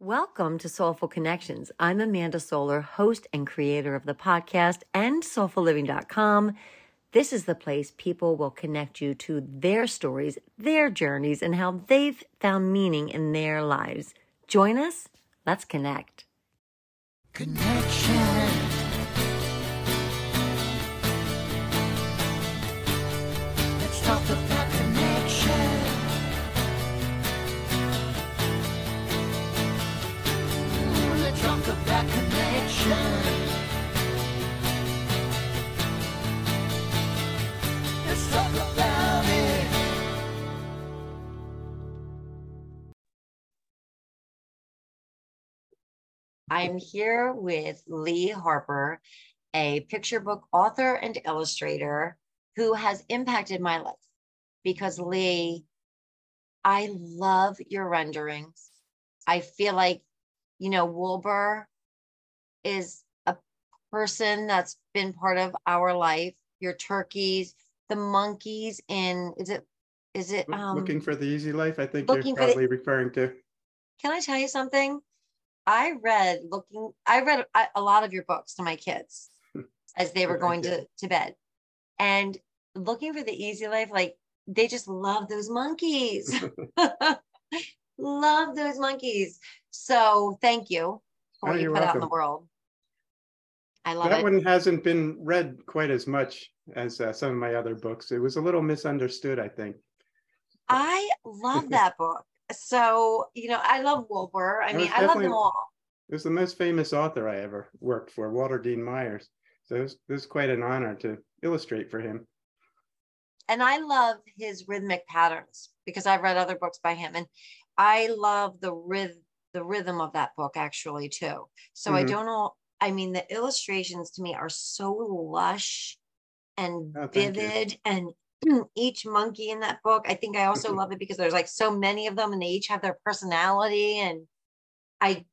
Welcome to SolFul Connections. I'm Amanda Solar, host and creator of the podcast and soulfulliving.com. This is the place people will connect you to their stories, their journeys, and how they've found meaning in their lives. Join us. Let's connect. Connection. I'm here with Lee Harper, a picture book author and illustrator who has impacted my life. Because, Lee, I love your renderings. I feel like, you know, Woolbur is a person that's been part of our life. Your turkeys, the monkeys in, is it, is it, um, looking for the easy life, I think you're for the- probably referring to. can I tell you something? I read looking, I read a, a lot of your books to my kids as they were going to, to bed. And looking for the easy life, like they just love those monkeys. love those monkeys. So thank you for Oh, what you put out in the world. I love That it. one hasn't been read quite as much as uh, some of my other books. It was a little misunderstood, I think. I love that book. So, you know, I love Woolbur. I mean, I love them all. It was the most famous author I ever worked for, Walter Dean Myers. So it was, it was quite an honor to illustrate for him. and I love his rhythmic patterns because I've read other books by him, and I love the rhythm the rhythm of that book actually too. So I Mhm. don't know. I mean, the illustrations to me are so lush and Oh, vivid, and each monkey in that book. I think I also mm-hmm. love it because there's like so many of them, and they each have their personality, and I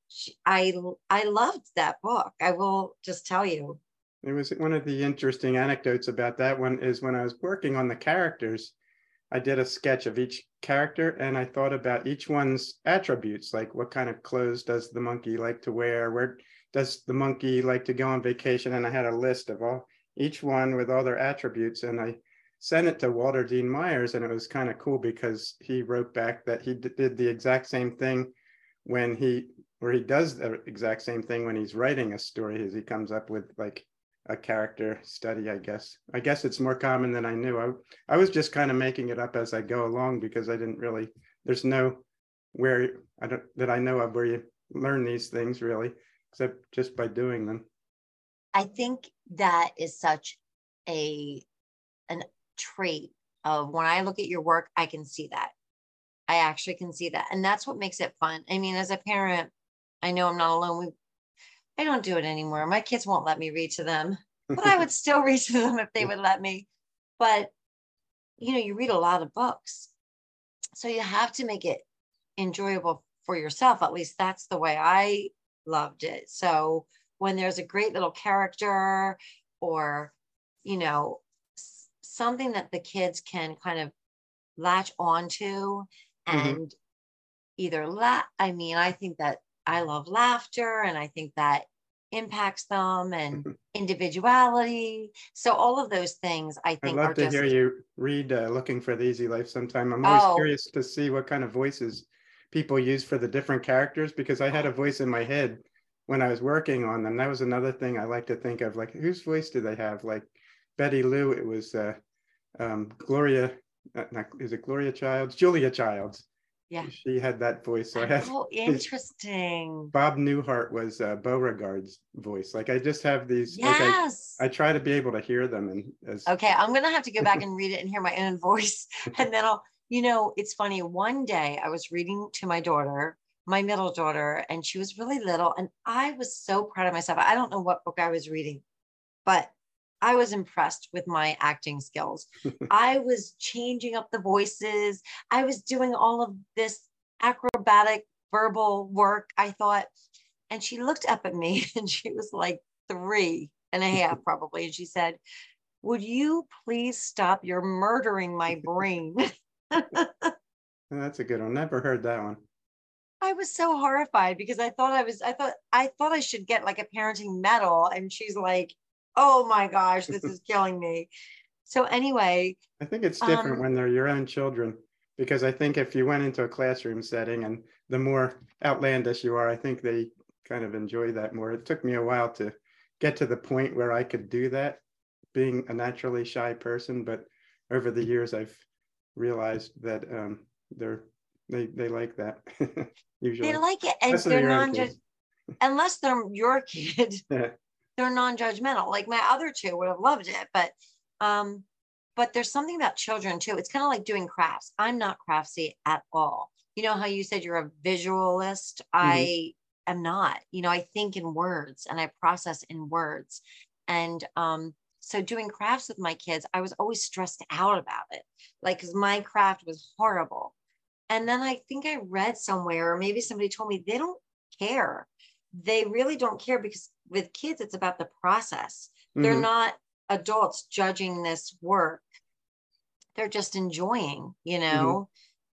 I I loved that book. I will just tell you. It was one of the interesting anecdotes about that one is when I was working on the characters, I did a sketch of each character and I thought about each one's attributes, like what kind of clothes does the monkey like to wear? Where does the monkey like to go on vacation? And I had a list of all each one with all their attributes. And I sent it to Walter Dean Myers, and it was kind of cool because he wrote back that he did the exact same thing when he where he does the exact same thing when he's writing a story as he comes up with like a character study i guess. I guess it's more common than i knew. I, I was just kind of making it up as i go along because i didn't really there's no where i don't that i know of where you learn these things really except just by doing them. I think that is such a an trait of when I look at your work, I can see that. I actually can see that. And that's what makes it fun. I mean, as a parent, I know I'm not alone. We I don't do it anymore. My kids won't let me read to them, but I would still read to them if they would let me. But you know, you read a lot of books. So you have to make it enjoyable for yourself. At least that's the way I loved it. So when there's a great little character or, you know, something that the kids can kind of latch onto Mhm. and either laugh. I mean, I think that I love laughter and I think that impacts them and individuality. So all of those things I i'd think are love to just hear you read uh, looking for the easy life sometime i'm always Oh. curious to see what kind of voices people use for the different characters because i had a voice in my head when i was working on them that was another thing i like to think of like whose voice do they have like betty lou it was uh, um, gloria uh, not, is it gloria childs julia childs Yeah. she had that voice so i had oh interesting. bob newhart was uh, beauregard's voice like i just have these like I, Yes. I try to be able to hear them and as Okay, I'm gonna have to go back and read it and hear my own voice. And then I'll, you know, it's funny. One day I was reading to my daughter, my middle daughter, and she was really little. And I was so proud of myself. I don't know what book I was reading, but I was impressed with my acting skills. I was changing up the voices. I was doing all of this acrobatic verbal work, I thought. And she looked up at me and she was like three and a half, probably. And she said, Would you please stop? You're murdering my brain. that's a good one never heard that one I was so horrified because I thought I was, I thought, I thought I should get like a parenting medal. And she's like, oh my gosh, this is killing me. So anyway, I think it's different Um, when they're your own children, because I think if you went into a classroom setting and the more outlandish you are, I think they kind of enjoy that more. It took me a while to get to the point where I could do that, being a naturally shy person, but over the years I've realized that um, they're they they like that usually. they like it and they're non kids. unless they're your kid, Yeah. They're non-judgmental. Like my other two would have loved it, but um, but there's something about children too. It's kind of like doing crafts. I'm not craftsy at all. You know how you said you're a visualist? I am not. You know, I think in words and I process in words. And um, so doing crafts with my kids, I was always stressed out about it. Like, because my craft was horrible. And then I think I read somewhere, or maybe somebody told me they don't care. They really don't care because with kids, it's about the process. They're Mhm. not adults judging this work. They're just enjoying, you know?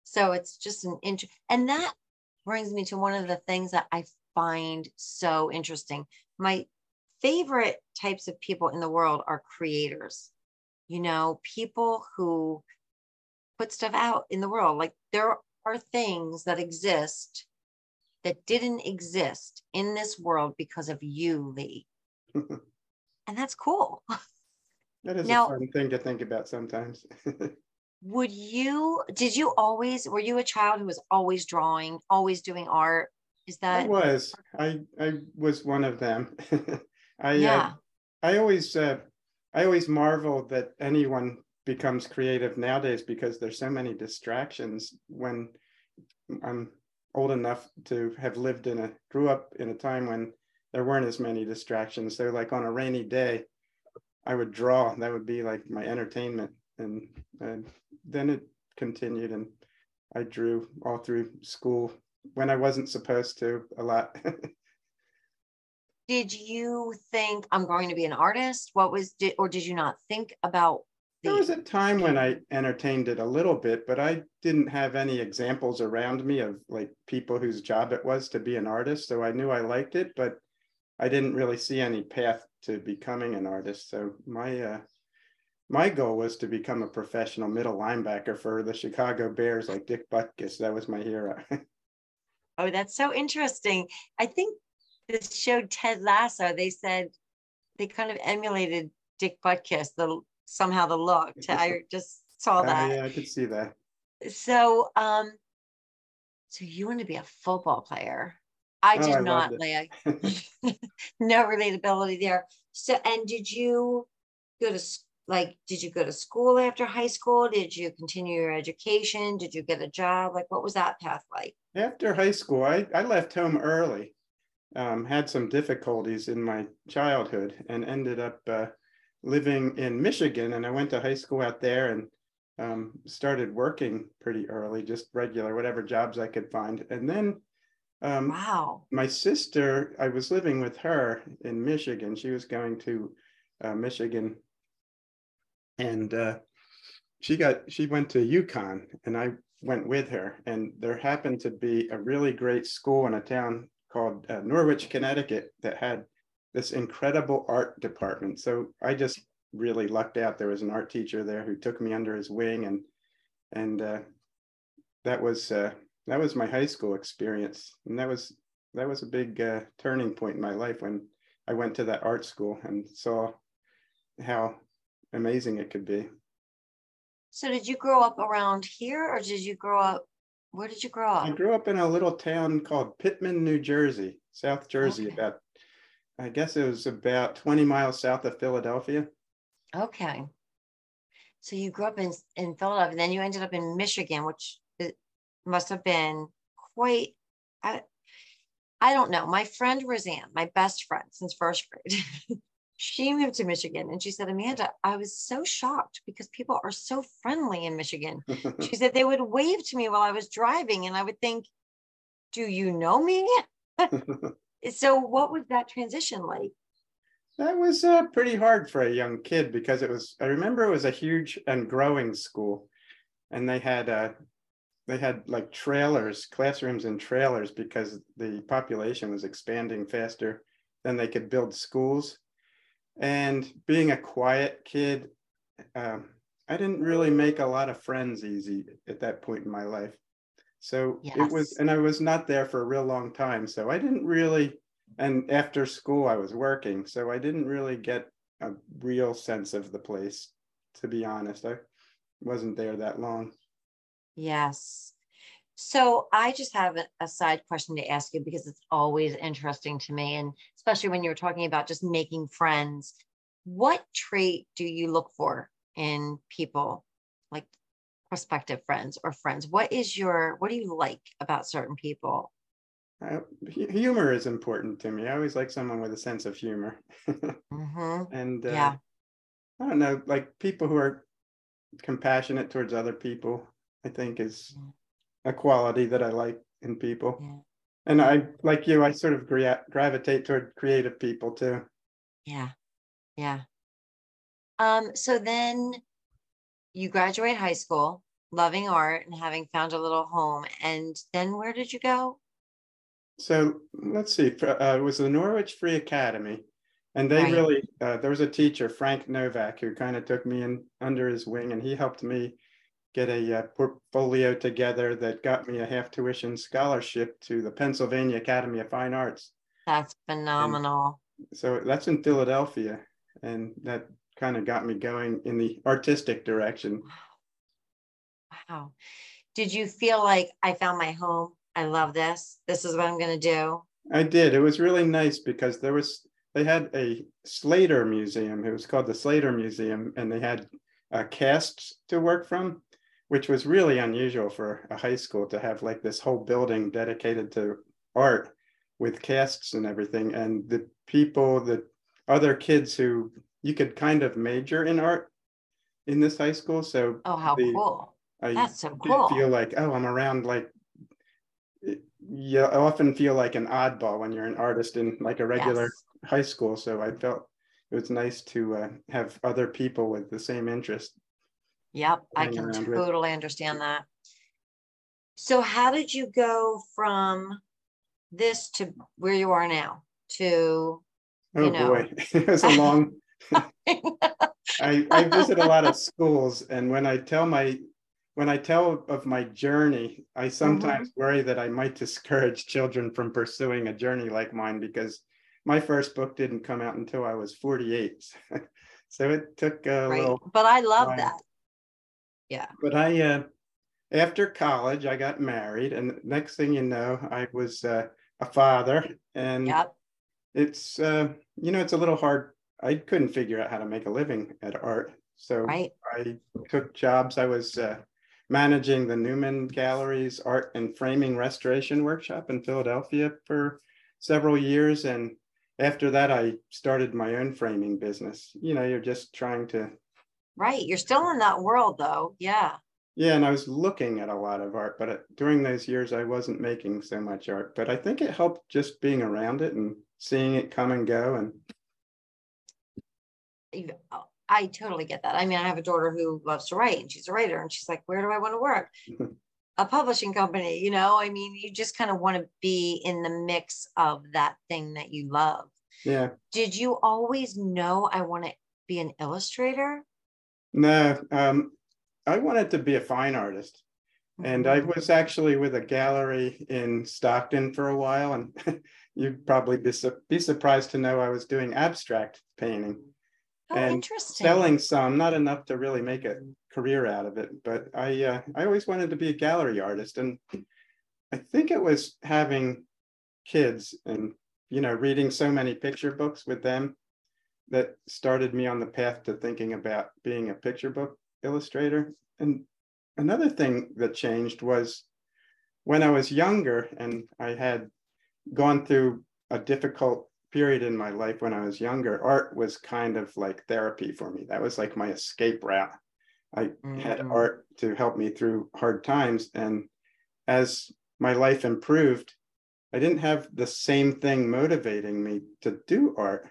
So it's just an int and that brings me to one of the things that I find so interesting. My favorite types of people in the world are creators. You know, people who put stuff out in the world. Like there are things that exist that didn't exist in this world because of you, Lee. and that's cool. That is Now- a fun thing to think about sometimes. Would you, did you always, were you a child who was always drawing, always doing art? Is I that, was. I I was one of them. I uh, yeah, I always uh, I always marvel that anyone becomes creative nowadays because there's so many distractions when I'm old enough to have lived in a grew up in a time when there weren't as many distractions. So like on a rainy day, I would draw. That would be like my entertainment. And, and then it continued and I drew all through school when I wasn't supposed to a lot. did you think I'm going to be an artist? What was, did, or did you not think about There was a time when I entertained it a little bit, but I didn't have any examples around me of like people whose job it was to be an artist. So I knew I liked it, but I didn't really see any path to becoming an artist. So my uh, my goal was to become a professional middle linebacker for the Chicago Bears, like Dick Butkus. That was my hero. oh, that's so interesting. I think this showed Ted Lasso. They said they kind of emulated Dick Butkus, the somehow the look. I just saw Uh, that. yeah, I could see that. So, um, so you want to be a football player? I Oh, did I not. Leah. no relatability there. So, and did you go to like? Did you go to school after high school? Did you continue your education? Did you get a job? Like, what was that path like? After high school, I, I left home early, um, had some difficulties in my childhood, and ended up uh, living in Michigan. And I went to high school out there and um, started working pretty early, just regular, whatever jobs I could find. And then um, Wow. my sister, I was living with her in Michigan. She was going to uh, Michigan, and uh, she got she went to UConn, and I went with her. And there happened to be a really great school in a town called uh, Norwich, Connecticut, that had this incredible art department. So I just really lucked out. There was an art teacher there who took me under his wing, and and uh, that was uh, that was my high school experience, and that was that was a big uh, turning point in my life when I went to that art school and saw how amazing it could be. So, did you grow up around here, or did you grow up? Where did you grow up? I grew up in a little town called Pitman, New Jersey, South Jersey, Okay. about I guess it was about 20 miles south of Philadelphia. Okay. So you grew up in in Philadelphia, and then you ended up in Michigan, which it must have been quite. I, I don't know. My friend Roseanne, my best friend since first grade, she moved to Michigan, and she said, Amanda, I was so shocked because people are so friendly in Michigan. She said they would wave to me while I was driving, and I would think, "Do you know me?" So, what was that transition like? That was uh, pretty hard for a young kid because it was, I remember it was a huge and growing school. And they had uh, they had like trailers, classrooms in trailers because the population was expanding faster than they could build schools. And being a quiet kid, um, I didn't really make a lot of friends easy at that point in my life. So it was, and I was not there for a real long time. So I didn't really, and after school, I was working. So I didn't really get a real sense of the place, to be honest. I wasn't there that long. Yes. So I just have a, a side question to ask you because it's always interesting to me. And especially when you're talking about just making friends, what trait do you look for in people, like prospective friends or friends? What is your, what do you like about certain people? Uh, humor is important to me. I always like someone with a sense of humor. hmm and uh, Yeah. I don't know, like people who are compassionate towards other people, I think is a quality that I like in people. Yeah. And I, like you, I sort of gra- gravitate toward creative people too. Yeah. Yeah. Um, so then you graduate high school, loving art and having found a little home. And then where did you go? So let's see, uh, it was the Norwich Free Academy. And they Right. really, uh, there was a teacher, Frank Novak, who kind of took me in under his wing and he helped me get a uh, portfolio together that got me a half tuition scholarship to the Pennsylvania Academy of Fine Arts. That's phenomenal. So that's in Philadelphia. And that kind of got me going in the artistic direction. Wow. Did you feel like I found my home? I love this. This is what I'm going to do. I did. It was really nice because there was they had a Slater museum. It was called the Slater Museum, and they had uh, casts to work from, which was really unusual for a high school to have like this whole building dedicated to art with casts and everything. And the people, the other kids who you could kind of major in art in this high school. So Oh, how the- cool. I That's so cool. feel like, oh, I'm around like, you often feel like an oddball when you're an artist in like a regular Yes. high school. So I felt it was nice to uh, have other people with the same interest. Yep, I can around with. totally understand that. So how did you go from this to where you are now to Oh You know. boy, it was a long. I, I visit a lot of schools, and when I tell my when I tell of my journey, I sometimes worry that I might discourage children from pursuing a journey like mine because my first book didn't come out until I was 48. so it took a right? little But I love Right. that. Yeah. but I uh after college I got married and next thing you know I was uh, a father and Yep. it's uh you know it's a little hard I couldn't figure out how to make a living at art so Right. I took jobs I was uh managing the Newman Gallery's art and framing restoration workshop in Philadelphia for several years and after that I started my own framing business you know you're just trying to Right. You're still in that world though. Yeah. Yeah, and I was looking at a lot of art, but during those years I wasn't making so much art. But I think it helped just being around it and seeing it come and go. And I totally get that. I mean, I have a daughter who loves to write and she's a writer and she's like, where do I want to work? a publishing company, you know? I mean, you just kind of want to be in the mix of that thing that you love. yeah, Did you always know I want to be an illustrator? no, um, I wanted to be a fine artist, and I Mhm. was actually with a gallery in Stockton for a while, and you'd probably be su- be surprised to know I was doing abstract painting. Oh, and interesting. selling some, not enough to really make a career out of it. But I, uh, I always wanted to be a gallery artist, and I think it was having kids and you know reading so many picture books with them that started me on the path to thinking about being a picture book illustrator. And another thing that changed was when I was younger and I had gone through a difficult period in my life when I was younger, art was kind of like therapy for me. That was like my escape route. I had Mhm. art to help me through hard times. And as my life improved, I didn't have the same thing motivating me to do art.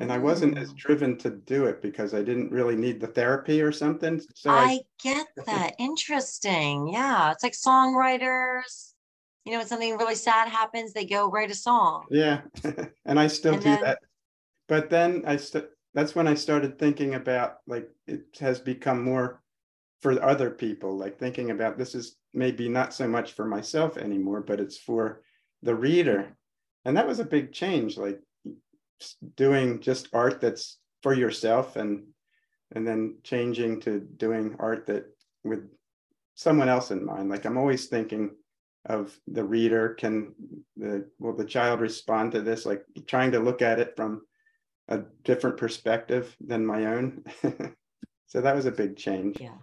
and I wasn't as Mm. driven to do it because I didn't really need the therapy or something. So I, I get that. Interesting. Yeah. It's like songwriters. You know, when something really sad happens, they go write a song. yeah, and I still And do then- that. But then I st- that's when I started thinking about like it has become more for other people, like thinking about this is maybe not so much for myself anymore, but it's for the reader. And that was a big change, like doing just art that's for yourself and and then changing to doing art that with someone else in mind. Like I'm always thinking of the reader, can the will the child respond to this? Like trying to look at it from a different perspective than my own. so that was a big change. Yeah.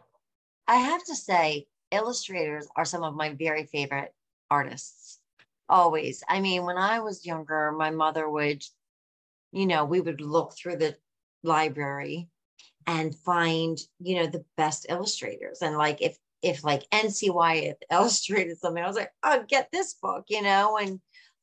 I have to say, illustrators are some of my very favorite artists. Always. I mean, when I was younger, my mother would, you know, we would look through the library and find, you know, the best illustrators. And like if if like NC Wyeth illustrated something, I was like, oh, get this book, you know, and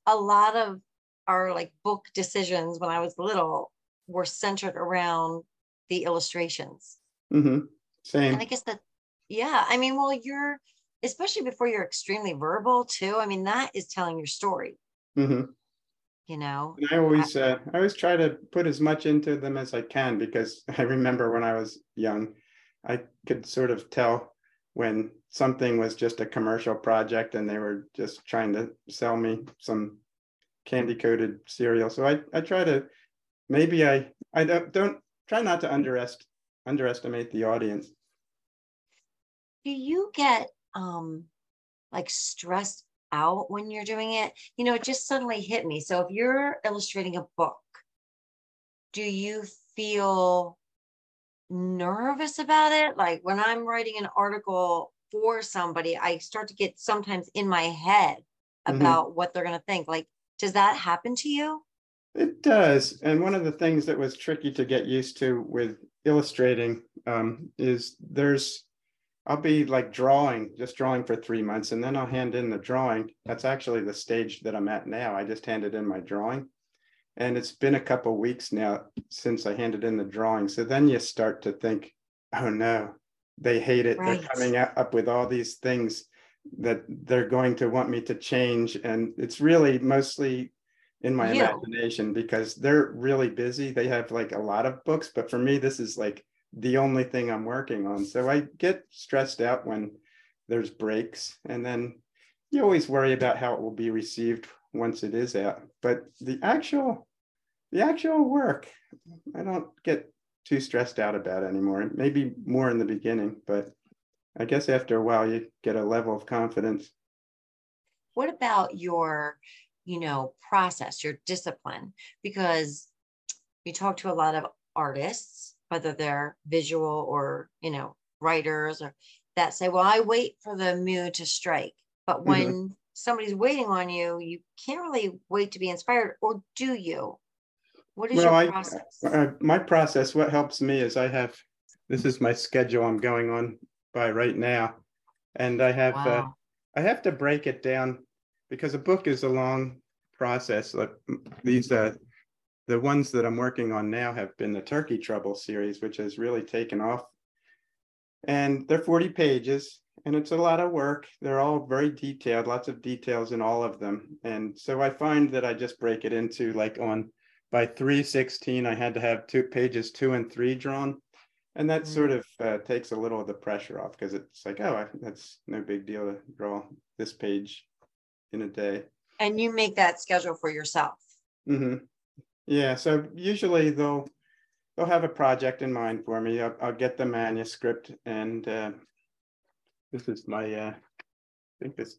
a lot of our like book decisions when I was little were centered around the illustrations. Mm-hmm. Same. And I guess that, yeah, I mean, well, you're, especially before you're extremely verbal too. I mean, that is telling your story, hmm you know? And I always, uh, I always try to put as much into them as I can because I remember when I was young, I could sort of tell when something was just a commercial project and they were just trying to sell me some candy coated cereal. So I, I try to, maybe I, I don't, don't try not to underest, underestimate the audience. Do you get um like stressed out when you're doing it? You know, it just suddenly hit me. So if you're illustrating a book, do you feel nervous about it? Like when I'm writing an article for somebody, I start to get sometimes in my head Mhm. about what they're going to think. Like, does that happen to you? It does. And one of the things that was tricky to get used to with illustrating um, is there's, I'll be like drawing, just drawing for three months, and then I'll hand in the drawing. That's actually the stage that I'm at now. I just handed in my drawing. And it's been a couple weeks now since I handed in the drawing. So then you start to think, oh no, they hate it. Right. They're coming up up with all these things that they're going to want me to change. And it's really mostly in my imagination because they're really busy. They have like a lot of books, but for me, this is like the only thing I'm working on. So I get stressed out when there's breaks. And then you always worry about how it will be received once it is out. But the actual the actual work, I don't get too stressed out about anymore. Maybe more in the beginning, but I guess after a while you get a level of confidence. What about your, you know, process, your discipline? Because you talk to a lot of artists, whether they're visual or, you know, writers or that say, well, I wait for the mood to strike. But Mhm. when somebody's waiting on you, you can't really wait to be inspired, or do you? What is Well, your I- process? Uh, my process, what helps me is I have, this is my schedule I'm going on by right now. And I have, uh, I have to break it down because a book is a long process. Like these, uh, the ones that I'm working on now have been the Turkey Trouble series, which has really taken off. And they're 40 pages and it's a lot of work. They're all very detailed, lots of details in all of them. And so I find that I just break it into like on by 316, I had to have two pages two and three drawn. And that sort of uh, takes a little of the pressure off because it's like, oh, I, that's no big deal to draw this page in a day. And you make that schedule for yourself. Mm-hmm. Yeah, so usually they'll they'll have a project in mind for me. I'll, I'll get the manuscript, and uh, this is my uh, I think this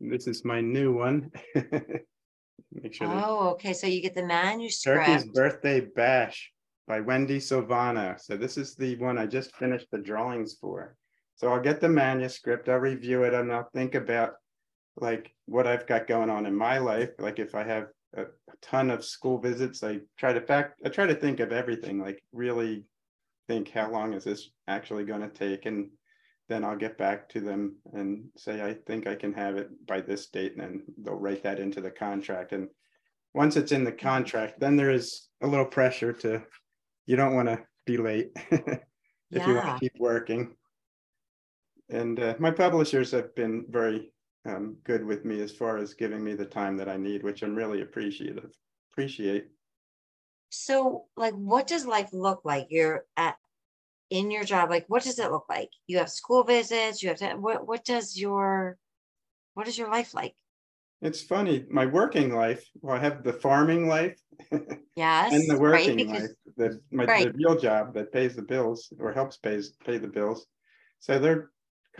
this is my new one. Make sure. that- Oh, okay. So you get the manuscript. Turkey's. Birthday Bash by Wendy Silvano. So this is the one I just finished the drawings for. So I'll get the manuscript, I'll review it, and I'll think about like what I've got going on in my life. Like if I have a, a ton of school visits, I try to fact, I try to think of everything, like really think how long is this actually going to take? And then I'll get back to them and say, I think I can have it by this date, and then they'll write that into the contract. And once it's in the contract, then there is a little pressure to, you don't want to be late if you want to keep working. And uh, my publishers have been very um, good with me as far as giving me the time that I need, which I'm really appreciative, appreciate. So, like, what does life look like? You're at in your job. Like, what does it look like? You have school visits. You have to. What What does your What is your life like? It's funny, my working life, well, I have the farming life Yes, and the right, working because- life, the, my, the real job that pays the bills or helps pays, pay the bills. So they're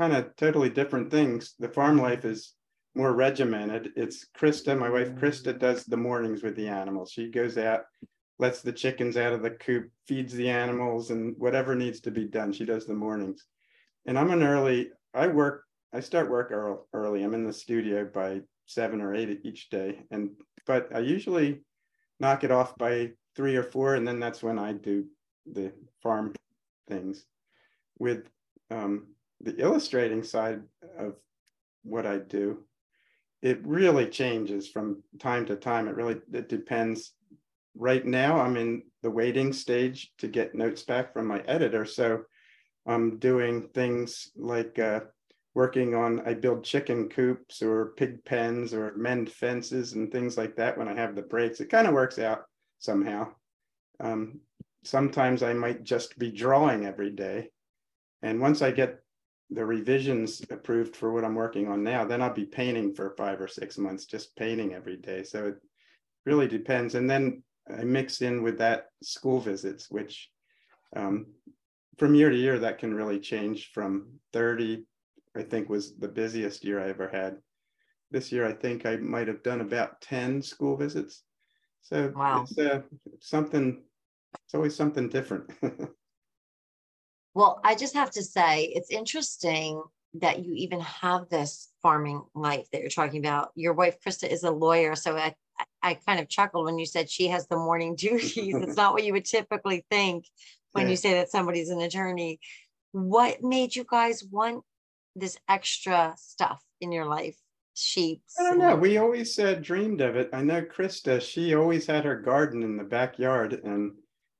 kind of totally different things. The farm life is more regimented. It's Krista, my wife Krista does the mornings with the animals. She goes out, lets the chickens out of the coop, feeds the animals and whatever needs to be done, she does the mornings. And I'm an early, I work, I start work early. I'm in the studio by seven or eight each day. And, but I usually knock it off by three or four, and then that's when I do the farm things. With um, the illustrating side of what I do, it really changes from time to time. It really it depends. Right now, I'm in the waiting stage to get notes back from my editor, so I'm doing things like uh, working on I build chicken coops or pig pens or mend fences and things like that when I have the breaks. It kind of works out somehow. Um, sometimes I might just be drawing every day. And once I get the revisions approved for what I'm working on now, then I'll be painting for five or six months, just painting every day. So it really depends. And then I mix in with that school visits, which um, from year to year, that can really change from 30 I think was the busiest year I ever had. This year, I think I might have done about 10 school visits. So Wow. it's uh, something, it's always something different. Well, I just have to say, it's interesting that you even have this farming life that you're talking about. Your wife, Krista, is a lawyer. So I, I- kind of chuckled when you said she has the morning duties. It's not what you would typically think when Yeah. you say that somebody's an attorney. What made you guys want this extra stuff in your life? Sheep. I don't know. We always uh, dreamed of it. I know Krista, she always had her garden in the backyard, and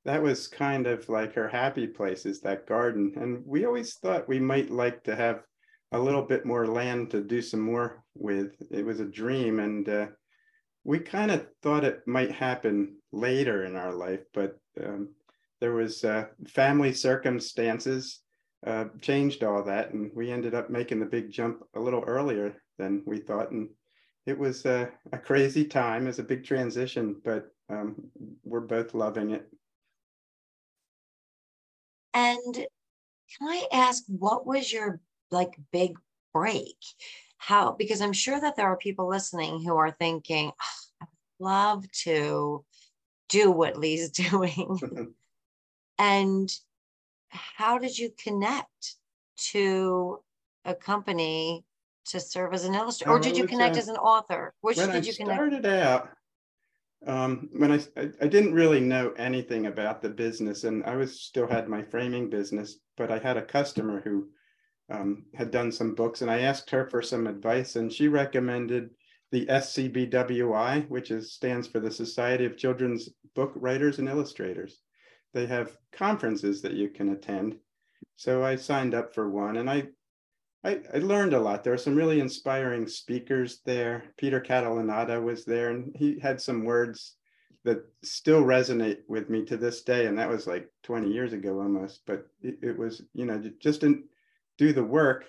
that was kind of like her happy place is that garden. And we always thought we might like to have a little bit more land to do some more with. It was a dream, and uh, we kind of thought it might happen later in our life, but um, there was uh, family circumstances uh, changed all that, and we ended up making the big jump a little earlier than we thought. And it was uh, a crazy time, it's a big transition, but um, we're both loving it. And can I ask, what was your like big break? How, because I'm sure that there are people listening who are thinking, "Ah, I would love to do what Lee's doing. and how did you connect to a company to serve as an illustrator? Or Oh, did you connect uh, as an author? Which when I did you connect? started out, um, when I, I I didn't really know anything about the business, and I was still had my framing business, but I had a customer who um, had done some books, and I asked her for some advice, and she recommended the SCBWI, which is stands for the Society of Children's Book Writers and Illustrators. They have conferences that you can attend. So I signed up for one, and I I, I learned a lot. There were some really inspiring speakers there. Peter Catalanotto was there, and he had some words that still resonate with me to this day. And that was like 20 years ago almost. But it, it was, you know, ju- just to do the work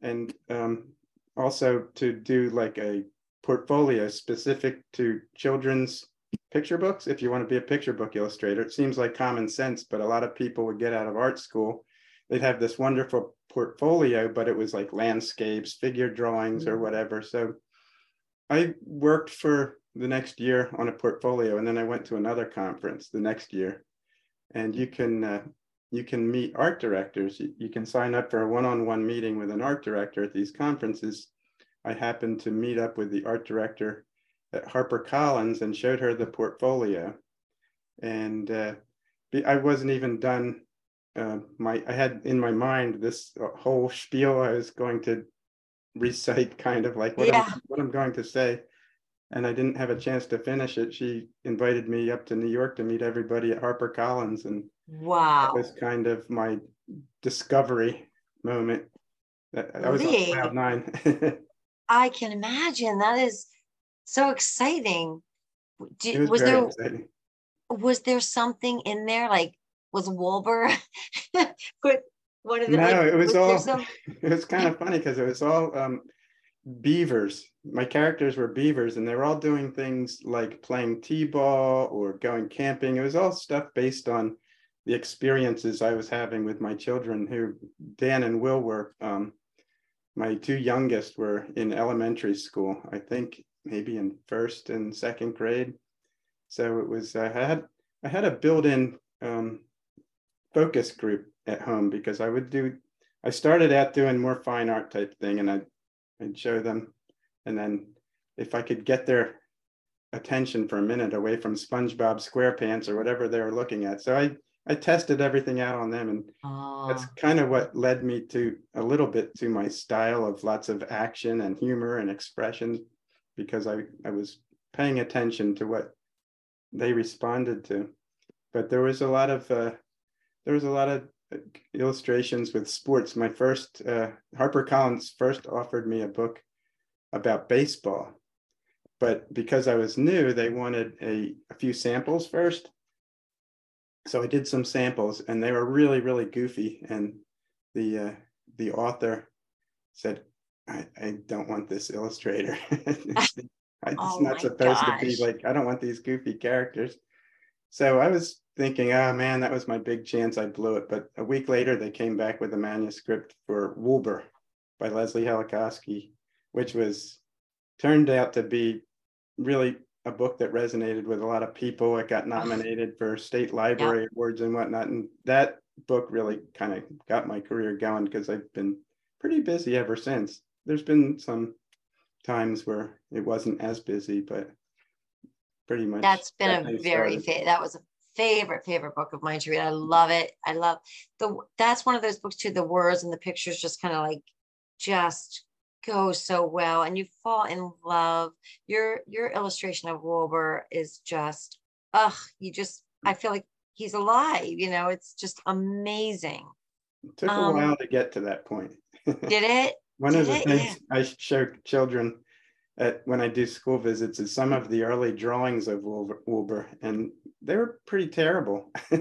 and um, also to do like a portfolio specific to children's picture books. If you want to be a picture book illustrator, it seems like common sense, but a lot of people would get out of art school they'd have this wonderful portfolio, but it was like landscapes, figure drawings, or whatever. So I worked for the next year on a portfolio, and then I went to another conference the next year. And you can uh, you can meet art directors. You, you can sign up for a one-on-one meeting with an art director at these conferences. I happened to meet up with the art director at HarperCollins and showed her the portfolio. And uh, I wasn't even done uh, my I had in my mind this uh, whole spiel I was going to recite, kind of like what Yeah. I'm what I'm going to say. and I didn't have a chance to finish it. She invited me up to New York to meet everybody at Harper Collins, and Wow. that was kind of my discovery moment. That I was on cloud nine. I can imagine. That is so exciting. it Did, was, was there exciting. was there something in there like was Woolbur put one of the No, like, it was all- some- It was kind of funny because it was all um, beavers. My characters were beavers, and they were all doing things like playing t-ball or going camping. It was all stuff based on the experiences I was having with my children. Who Dan and Will were. Um, my two youngest were in elementary school. I think maybe in first and second grade. So it was. I had I had a built-in um, focus group at home because I would do I started out doing more fine art type thing and I'd, I'd show them. And then if I could get their attention for a minute away from SpongeBob SquarePants or whatever they were looking at. So I, I tested everything out on them. And that's kind of what led me to a little bit to my style of lots of action and humor and expression because I, I was paying attention to what they responded to. But there was a lot of, uh, there was a lot of illustrations with sports. My first, uh, HarperCollins first offered me a book about baseball. But because I was new, they wanted a, a few samples first. So I did some samples and they were really, really goofy. And the, uh, the author said, I, I don't want this illustrator. It's Oh not supposed to be like, I don't want these goofy characters. So I was thinking, oh man, that was my big chance. I blew it. But a week later, they came back with a manuscript for Woolbur by Leslie Helakoski, which was turned out to be really a book that resonated with a lot of people. It got nominated for state library awards and whatnot. And that book really kind of got my career going because I've been pretty busy ever since. There's been some times where it wasn't as busy, but pretty much. that's been a very fa- that was a favorite favorite book of mine to read. I love it. I love the that's one of those books too. The words and the pictures just kind of like just go so well, and you fall in love. Your your illustration of Woolbur is just ugh. You just I feel like he's alive. You know, it's just amazing. It Took a um, while to get to that point. Did it? One of the it? things I show children at when I do school visits is some of the early drawings of Woolbur, Woolbur and they were pretty terrible.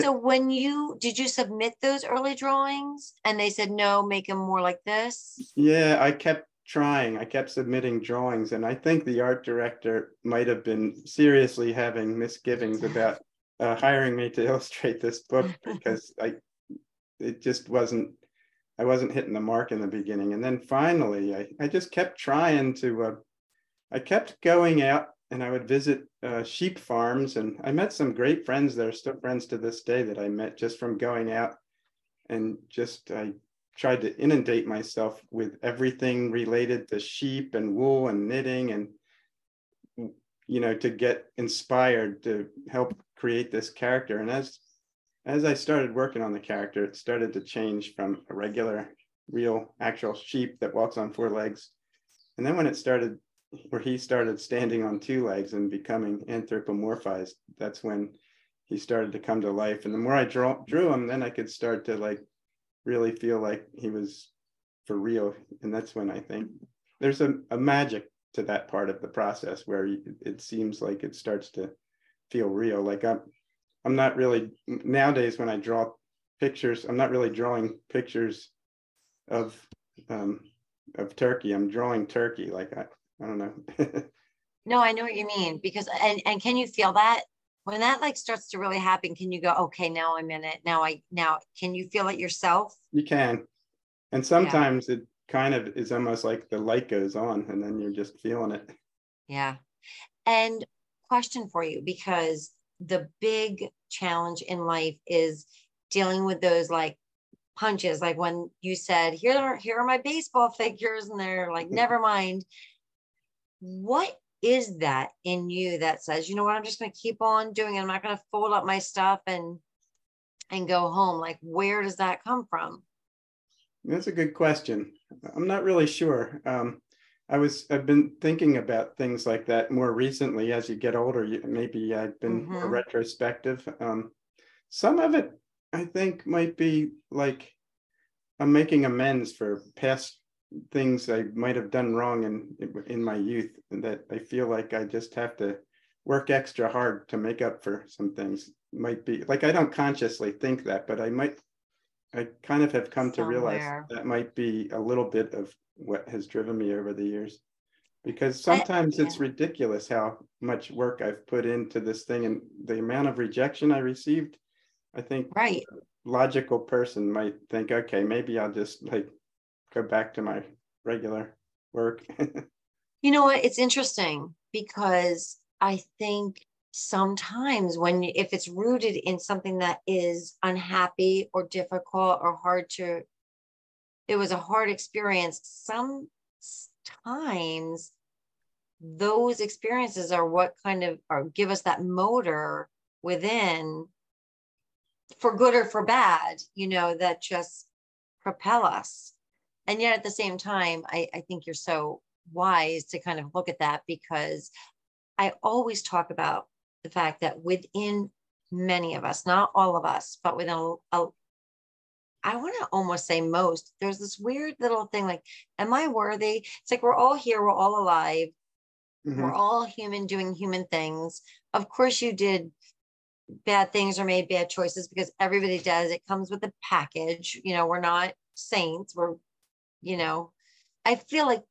So when you did you submit those early drawings and they said no, make them more like this? yeah, I kept trying. I kept submitting drawings, and I think the art director might have been seriously having misgivings about uh, hiring me to illustrate this book because I it just wasn't I wasn't hitting the mark in the beginning. And then finally, I, I just kept trying to, uh, I kept going out and I would visit uh, sheep farms. And I met some great friends that are still friends to this day that I met just from going out. And just, I tried to inundate myself with everything related to sheep and wool and knitting and, you know, to get inspired to help create this character. And as as I started working on the character, it started to change from a regular, real, actual sheep that walks on four legs. And then when it started, where he started standing on two legs and becoming anthropomorphized, that's when he started to come to life. And the more I draw, drew him, then I could start to like really feel like he was for real. And that's when I think there's a, a magic to that part of the process where it seems like it starts to feel real. Like I'm, I'm not really nowadays when I draw pictures, I'm not really drawing pictures of um, of turkey. I'm drawing turkey. Like I, I don't know. No, I know what you mean because and and can you feel that when that like starts to really happen? Can you go, okay, now I'm in it. Now I now can you feel it yourself? you can, and sometimes it kind of is almost like the light goes on, and then you're just feeling it. Yeah. And question for you because the big challenge in life is dealing with those like punches like when you said here are here are my baseball figures and they're like never mind what is that in you that says you know what i'm just going to keep on doing it i'm not going to fold up my stuff and and go home like where does that come from That's a good question. I'm not really sure. Um, I was I've been thinking about things like that more recently as you get older. You, maybe I've been more Mhm. retrospective. Um, some of it I think might be like I'm making amends for past things I might have done wrong in in my youth, and that I feel like I just have to work extra hard to make up for some things. Might be like I don't consciously think that, but I might. I kind of have come to realize that might be a little bit of what has driven me over the years. Because I- sometimes it's ridiculous how much work I've put into this thing and the amount of rejection I received. I think Right. logical person might think, okay, maybe I'll just like go back to my regular work. You know what? It's interesting because I think sometimes when if it's rooted in something that is unhappy or difficult or hard to, it was a hard experience. Sometimes those experiences are what kind of or give us that motor within for good or for bad, you know, that just propel us. And yet at the same time, I, I think you're so wise to kind of look at that because I always talk about the fact that within many of us, not all of us, but within a, a I want to almost say most, there's this weird little thing like, am I worthy? It's like we're all here, we're all alive, Mhm. we're all human doing human things. Of course, you did bad things or made bad choices because everybody does. It comes with a package. You know, we're not saints. We're, you know, I feel like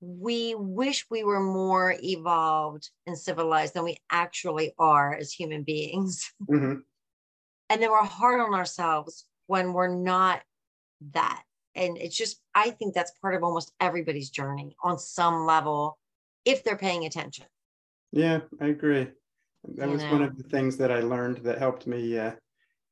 we wish we were more evolved and civilized than we actually are as human beings. Mhm. And then we're hard on ourselves when we're not that. And it's just, I think that's part of almost everybody's journey on some level if they're paying attention. Yeah, I agree. That You was one of the things that I learned that helped me uh,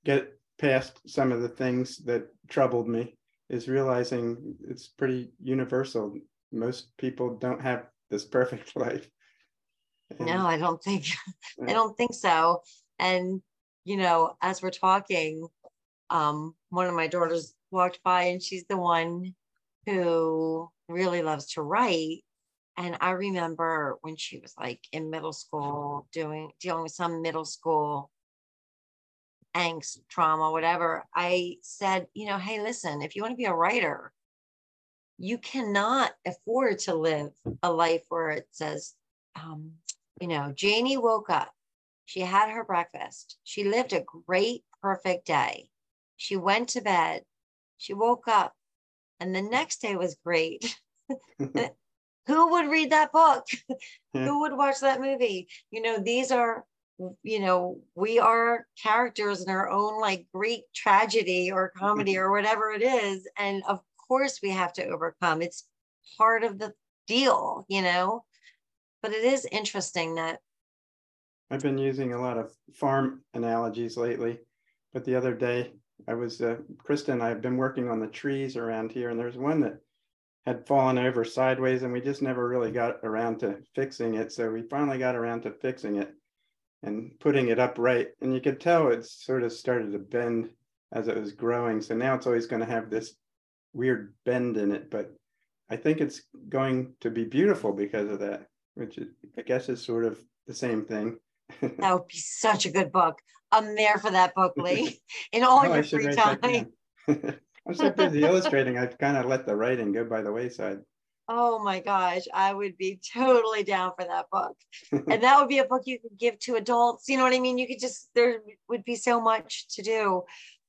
get past some of the things that troubled me is realizing it's pretty universal. Most people don't have this perfect life. And- No, I don't think, I don't think so. And, you know, as we're talking, um, one of my daughters walked by and she's the one who really loves to write. And I remember when she was like in middle school doing, dealing with some middle school angst, trauma, whatever. I said, you know, hey, listen, if you want to be a writer, you cannot afford to live a life where it says, um, you know, Janie woke up, she had her breakfast, she lived a great, perfect day. She went to bed, she woke up, and the next day was great. Who would read that book? Yeah. Who would watch that movie? You know, these are, you know, we are characters in our own like Greek tragedy or comedy or whatever it is. And of course, we have to overcome. It's part of the deal, you know? But it is interesting that I've been using a lot of farm analogies lately, but the other day I was, uh, Krista and I have been working on the trees around here, and there's one that had fallen over sideways, and we just never really got around to fixing it. So we finally got around to fixing it and putting it upright. And you could tell it sort of started to bend as it was growing. So now it's always going to have this weird bend in it, but I think it's going to be beautiful because of that, which is, I guess is sort of the same thing. that would be such a good book. I'm there for that book, Lee, in all Oh, your free time. I'm so busy illustrating, I've kind of let the writing go by the wayside. Oh my gosh, I would be totally down for that book. and that would be a book you could give to adults. You know what I mean? You could just, there would be so much to do.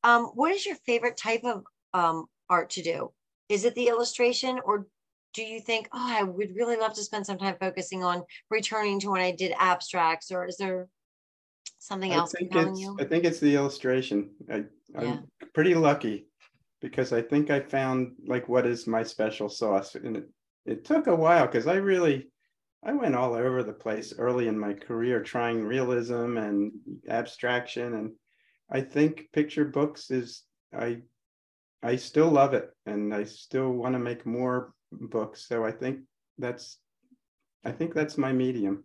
Um, what is your favorite type of um, art to do? Is it the illustration or do you think, oh, I would really love to spend some time focusing on returning to when I did abstracts or is there something else compelling you? I think it's the illustration. I, I'm pretty lucky because I think I found like what is my special sauce. And it, it took a while because I really, I went all over the place early in my career trying realism and abstraction. And I think picture books is, I, I still love it and I still want to make more books. So I think that's, I think that's my medium.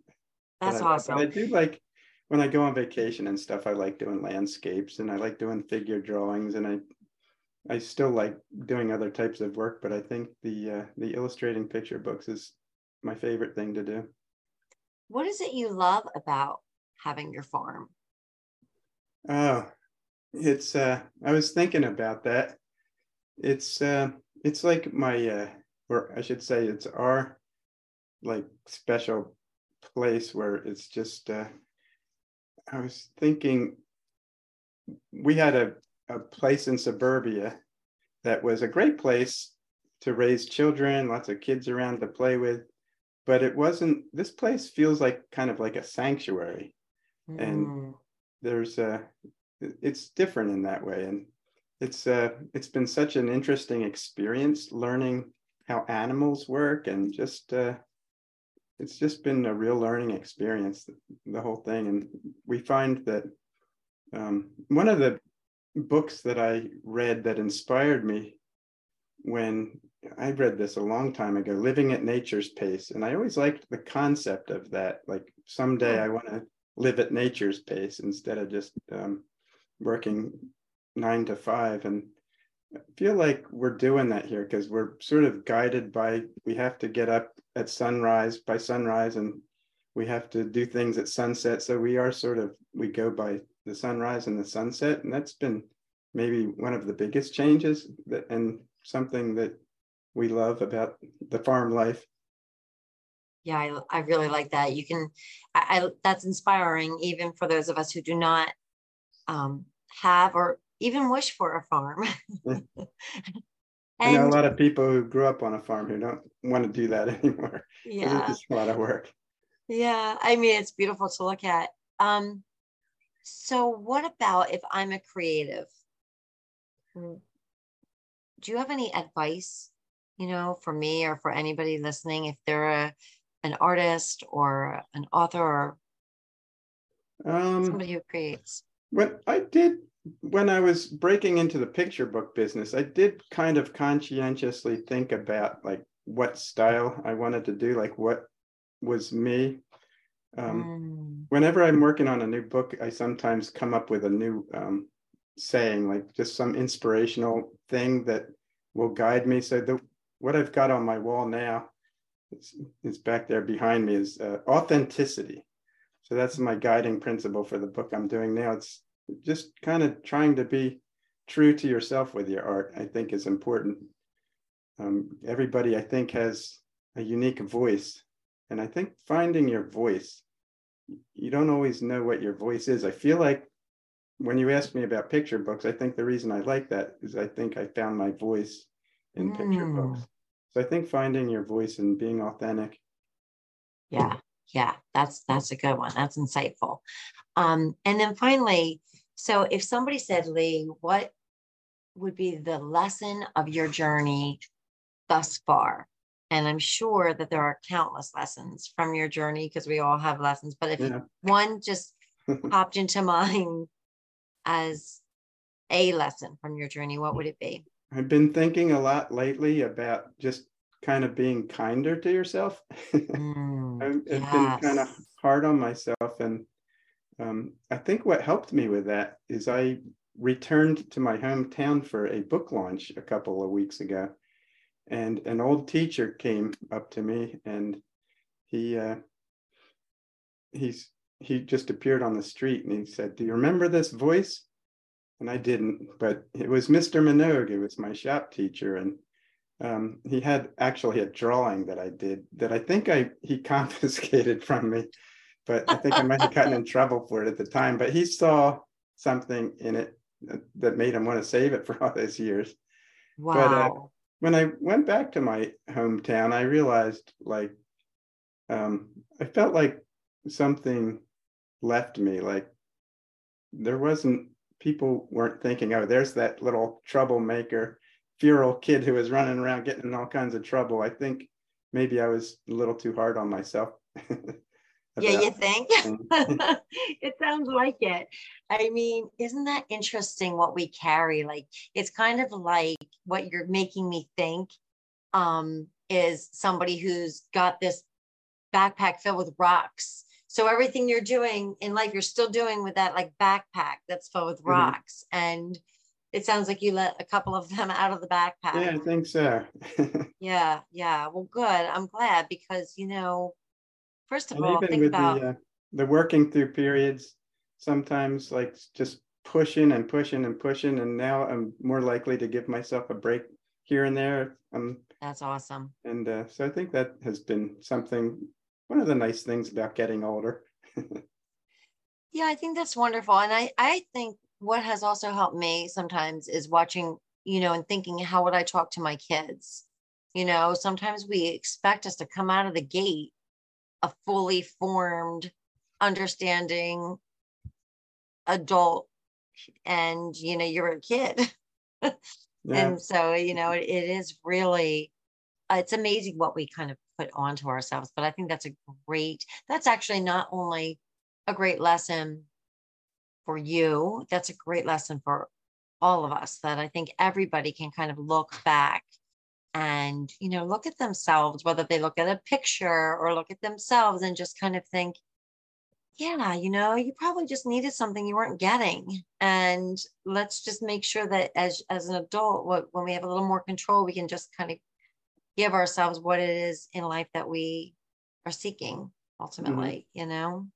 That's I- but I do like when I go on vacation and stuff, I like doing landscapes and I like doing figure drawings and I I still like doing other types of work, but I think the uh, the illustrating picture books is my favorite thing to do. What is it you love about having your farm? Oh, it's uh I was thinking about that. It's uh it's like my uh or I should say it's our like special place where it's just uh I was thinking we had a, a place in suburbia that was a great place to raise children, lots of kids around to play with, but it wasn't this place feels like kind of like a sanctuary. And Mm, there's a it's different in that way. And it's uh it's been such an interesting experience learning how animals work and just uh it's just been a real learning experience the whole thing. And we find that um one of the books that i read that inspired me when i read this a long time ago living at nature's pace and i always liked the concept of that like someday Hmm. i want to live at nature's pace instead of just um, working nine to five. And I feel like we're doing that here because we're sort of guided by we have to get up at sunrise by sunrise and we have to do things at sunset. So we are sort of we go by the sunrise and the sunset. And that's been maybe one of the biggest changes that and something that we love about the farm life. yeah, I, I really like that. You can, I, I that's inspiring even for those of us who do not um, have or even wish for a farm. Yeah. I know a lot of people who grew up on a farm who don't want to do that anymore. yeah, It's a lot of work. yeah. I mean, it's beautiful to look at. Um, so what about if I'm a creative? Mm, Do you have any advice, you know, for me or for anybody listening, if they're a, an artist or an author or Um, somebody who creates? what I did when I was breaking into the picture book business, I did kind of conscientiously think about like what style I wanted to do, like what was me. Um, Mm, whenever I'm working on a new book, I sometimes come up with a new um, saying, like just some inspirational thing that will guide me. So the what I've got on my wall now is, is back there behind me is uh, authenticity. So that's my guiding principle for the book I'm doing now. It's just kind of trying to be true to yourself with your art. I think is important. Um, everybody, I think, has a unique voice, and I think finding your voice you don't always know what your voice is. I feel like when you ask me about picture books, I think the reason I like that is I think I found my voice in picture books. So I think finding your voice and being authentic. Yeah, yeah, that's that's a good one. That's insightful. Um, and then finally, so if somebody said, Lee, what would be the lesson of your journey thus far? And I'm sure that there are countless lessons from your journey because we all have lessons. But if Yeah. one just popped into mind as a lesson from your journey, what would it be? I've been thinking a lot lately about just kind of being kinder to yourself. Mm, I've I've been kind of hard on myself. And um, I think what helped me with that is I returned to my hometown for a book launch a couple of weeks ago. And an old teacher came up to me and he uh, he's he just appeared on the street and he said, Do you remember this voice? And I didn't, but it was Mr. Minogue. It was my shop teacher. And um, he had actually a drawing that I did that I think I he confiscated from me, but I think I might have gotten in trouble for it at the time. But he saw something in it that, that made him want to save it for all those years. Wow. When I went back to my hometown, I realized like um, I felt like something left me. Like there wasn't people weren't thinking, oh, there's that little troublemaker feral kid who was running around getting in all kinds of trouble. I think maybe I was a little too hard on myself. Yeah, you think? it sounds like it. I mean, isn't that interesting what we carry? Like, it's kind of like what you're making me think um, is somebody who's got this backpack filled with rocks. So everything you're doing in life, you're still doing with that like backpack that's filled with Mhm. rocks. And It sounds like you let a couple of them out of the backpack. Yeah, I think so. Yeah, yeah. Well, good. I'm glad because, you know, first of And all, think with about the, uh, the working through periods, sometimes like just pushing and pushing and pushing, and now I'm more likely to give myself a break here and there. Um, that's awesome. and uh, so I think that has been something, one of the nice things about getting older. Yeah, I think that's wonderful. And I, I think what has also helped me sometimes is watching, you know, and thinking, how would I talk to my kids? You know, sometimes we expect us to come out of the gate a fully formed, understanding adult, and, you know, you're a kid. Yeah, And so, you know, it, it is really, uh, it's amazing what we kind of put onto ourselves. But I think that's a great, that's actually not only a great lesson for you, that's a great lesson for all of us that I think everybody can kind of look back and, you know, look at themselves, whether they look at a picture or look at themselves and just kind of think, yeah, you know, you probably just needed something you weren't getting. And let's just make sure that as as an adult, what when we have a little more control, we can just kind of give ourselves what it is in life that we are seeking ultimately, you know?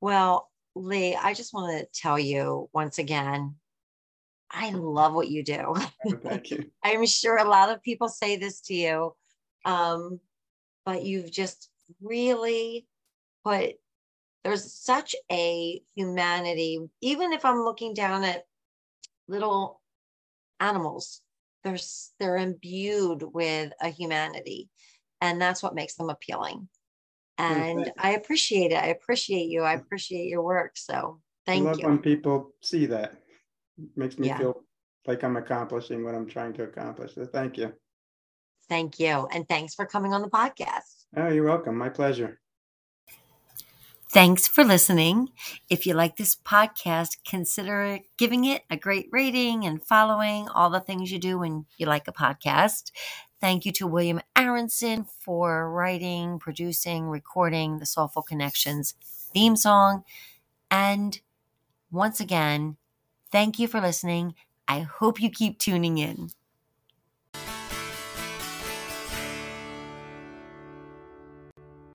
Well, Lee, I just want to tell you once again, I love what you do. oh, thank you. I'm sure a lot of people say this to you, um, but you've just really put there's such a humanity. Even if I'm looking down at little animals, there's they're imbued with a humanity, and that's what makes them appealing. And I appreciate it. I appreciate you. I appreciate your work. So I thank love you. when people see that. Makes me Yeah. feel like I'm accomplishing what I'm trying to accomplish. So thank you. Thank you. And thanks for coming on the podcast. Oh, you're welcome. My pleasure. Thanks for listening. If you like this podcast, consider giving it a great rating and following all the things you do when you like a podcast. Thank you to William Aronson for writing, producing, recording the SolFul Connections theme song. And once again, thank you for listening. I hope you keep tuning in.